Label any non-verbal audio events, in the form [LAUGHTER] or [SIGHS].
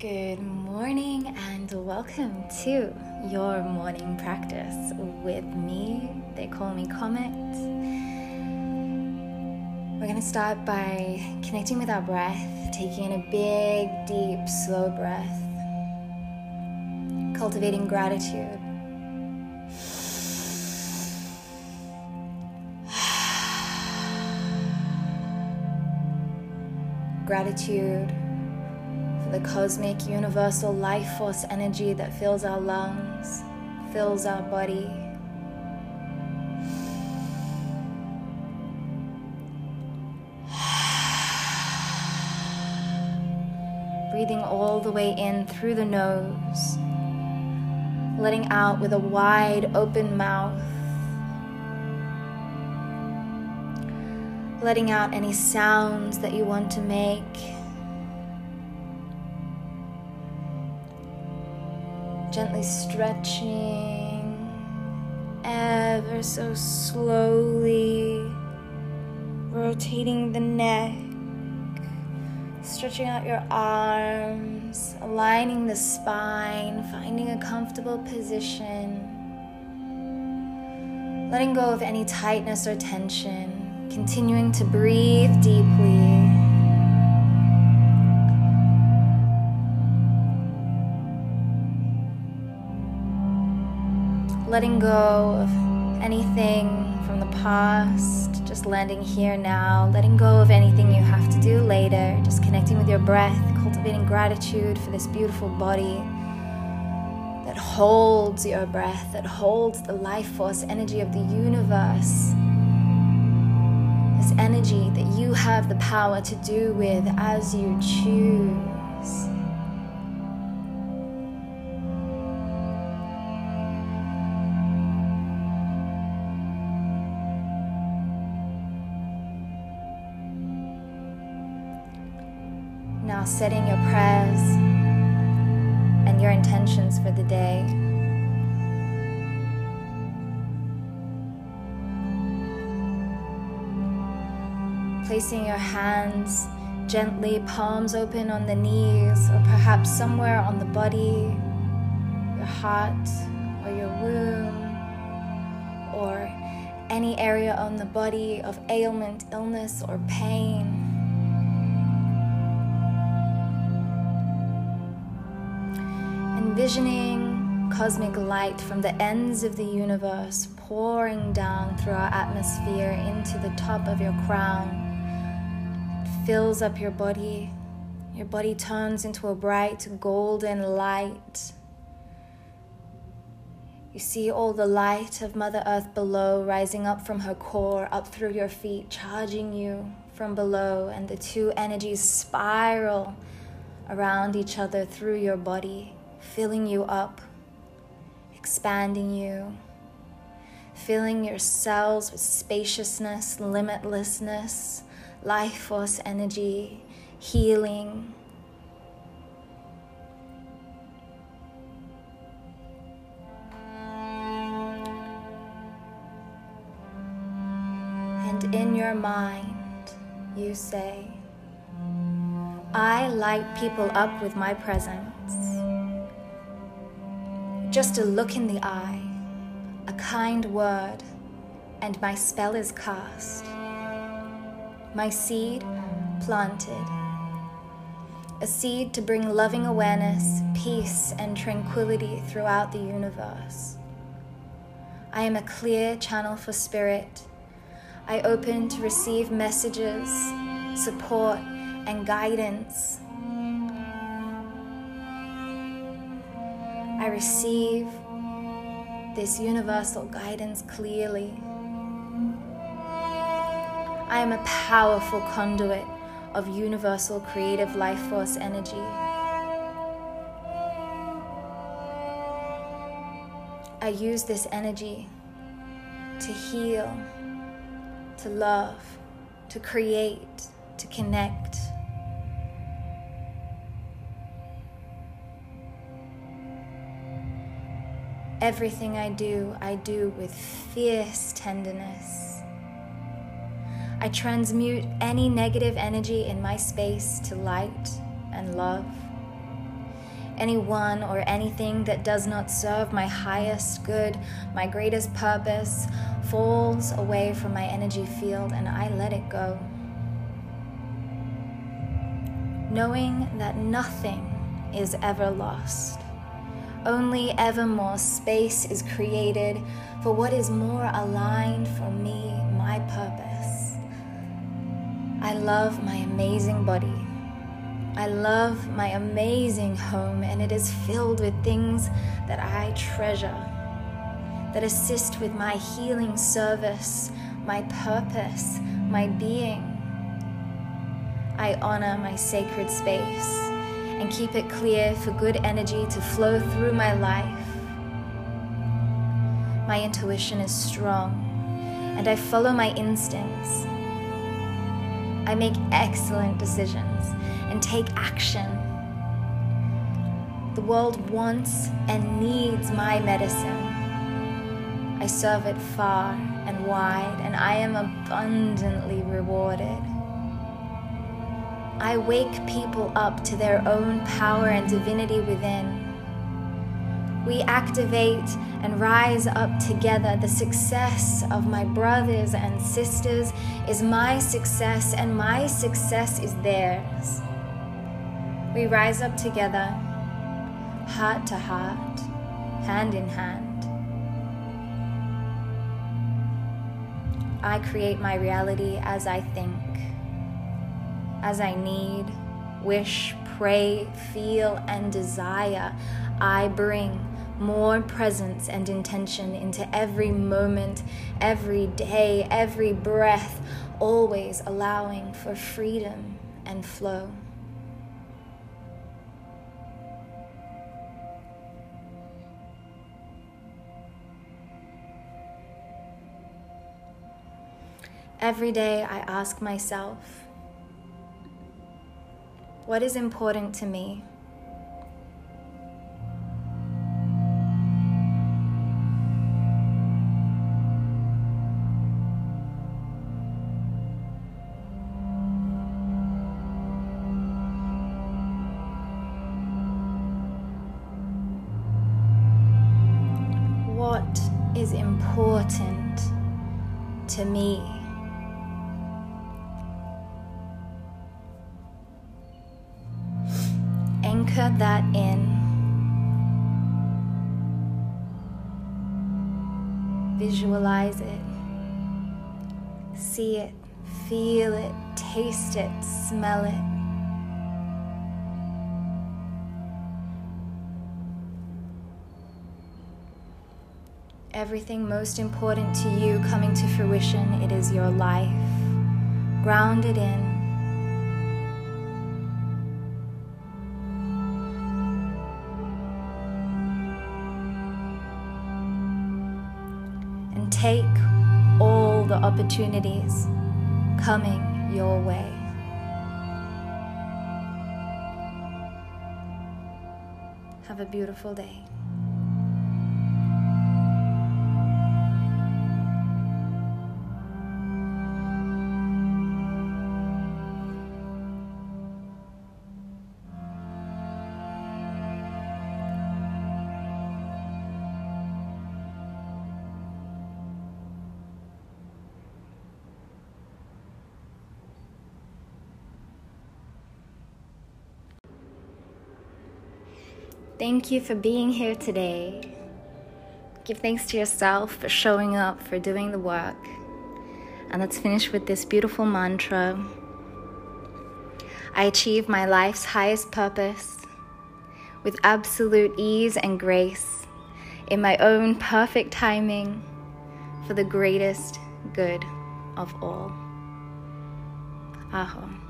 Good morning and welcome to your morning practice with me. They call me Comet. We're going to start by connecting with our breath, taking in a big, deep, slow breath, cultivating gratitude. [SIGHS] Gratitude the cosmic, universal life force energy that fills our lungs, fills our body. Breathing all the way in through the nose, letting out with a wide open mouth. Letting out any sounds that you want to make. Gently stretching ever so slowly, rotating the neck, stretching out your arms, aligning the spine, finding a comfortable position, letting go of any tightness or tension, continuing to breathe deeply. Letting go of anything from the past, just landing here now, letting go of anything you have to do later, just connecting with your breath, cultivating gratitude for this beautiful body that holds your breath, that holds the life force energy of the universe. This energy that you have the power to do with as you choose. Now setting your prayers and your intentions for the day. Placing your hands gently, palms open on the knees, or perhaps somewhere on the body, your heart, or your womb, or any area on the body of ailment, illness, or pain. Envisioning cosmic light from the ends of the universe pouring down through our atmosphere into the top of your crown. It fills up your body. Your body turns into a bright golden light. You see all the light of Mother Earth below rising up from her core, up through your feet, charging you from below, and the two energies spiral around each other through your body filling you up, expanding you, filling your cells with spaciousness, limitlessness, life force energy, healing. And in your mind, you say, I light people up with my presence. Just a look in the eye, a kind word, and my spell is cast. My seed planted. A seed to bring loving awareness, peace, and tranquility throughout the universe. I am a clear channel for spirit. I open to receive messages, support, and guidance I receive this universal guidance clearly. I am a powerful conduit of universal creative life force energy. I use this energy to heal, to love, to create, to connect. Everything I do, I do with fierce tenderness. I transmute any negative energy in my space to light and love. anyone or anything that does not serve my highest good, my greatest purpose, falls away from my energy field and I let it go. Knowing that nothing is ever lost. Only ever more space is created for what is more aligned for me, my purpose. I love my amazing body. I love my amazing home, and it is filled with things that I treasure, that assist with my healing service, my purpose, my being. I honor my sacred space and keep it clear for good energy to flow through my life. My intuition is strong, and I follow my instincts. I make excellent decisions and take action. The world wants and needs my medicine. I serve it far and wide, and I am abundantly rewarded. I wake people up to their own power and divinity within. We activate and rise up together. The success of my brothers and sisters is my success, and my success is theirs. We rise up together, heart to heart, hand in hand. I create my reality as I think, as I need, wish, pray, feel, and desire. I bring more presence and intention into every moment, every day, every breath, always allowing for freedom and flow. Every day I ask myself, what is important to me? What is important to me? Anchor that in. Visualize it. See it, feel it, taste it, smell it. Everything most important to you coming to fruition, it is your life. Grounded in. Take all the opportunities coming your way. Have a beautiful day. Thank you for being here today. Give thanks to yourself for showing up, for doing the work. And let's finish with this beautiful mantra I achieve my life's highest purpose with absolute ease and grace in my own perfect timing for the greatest good of all. Aho.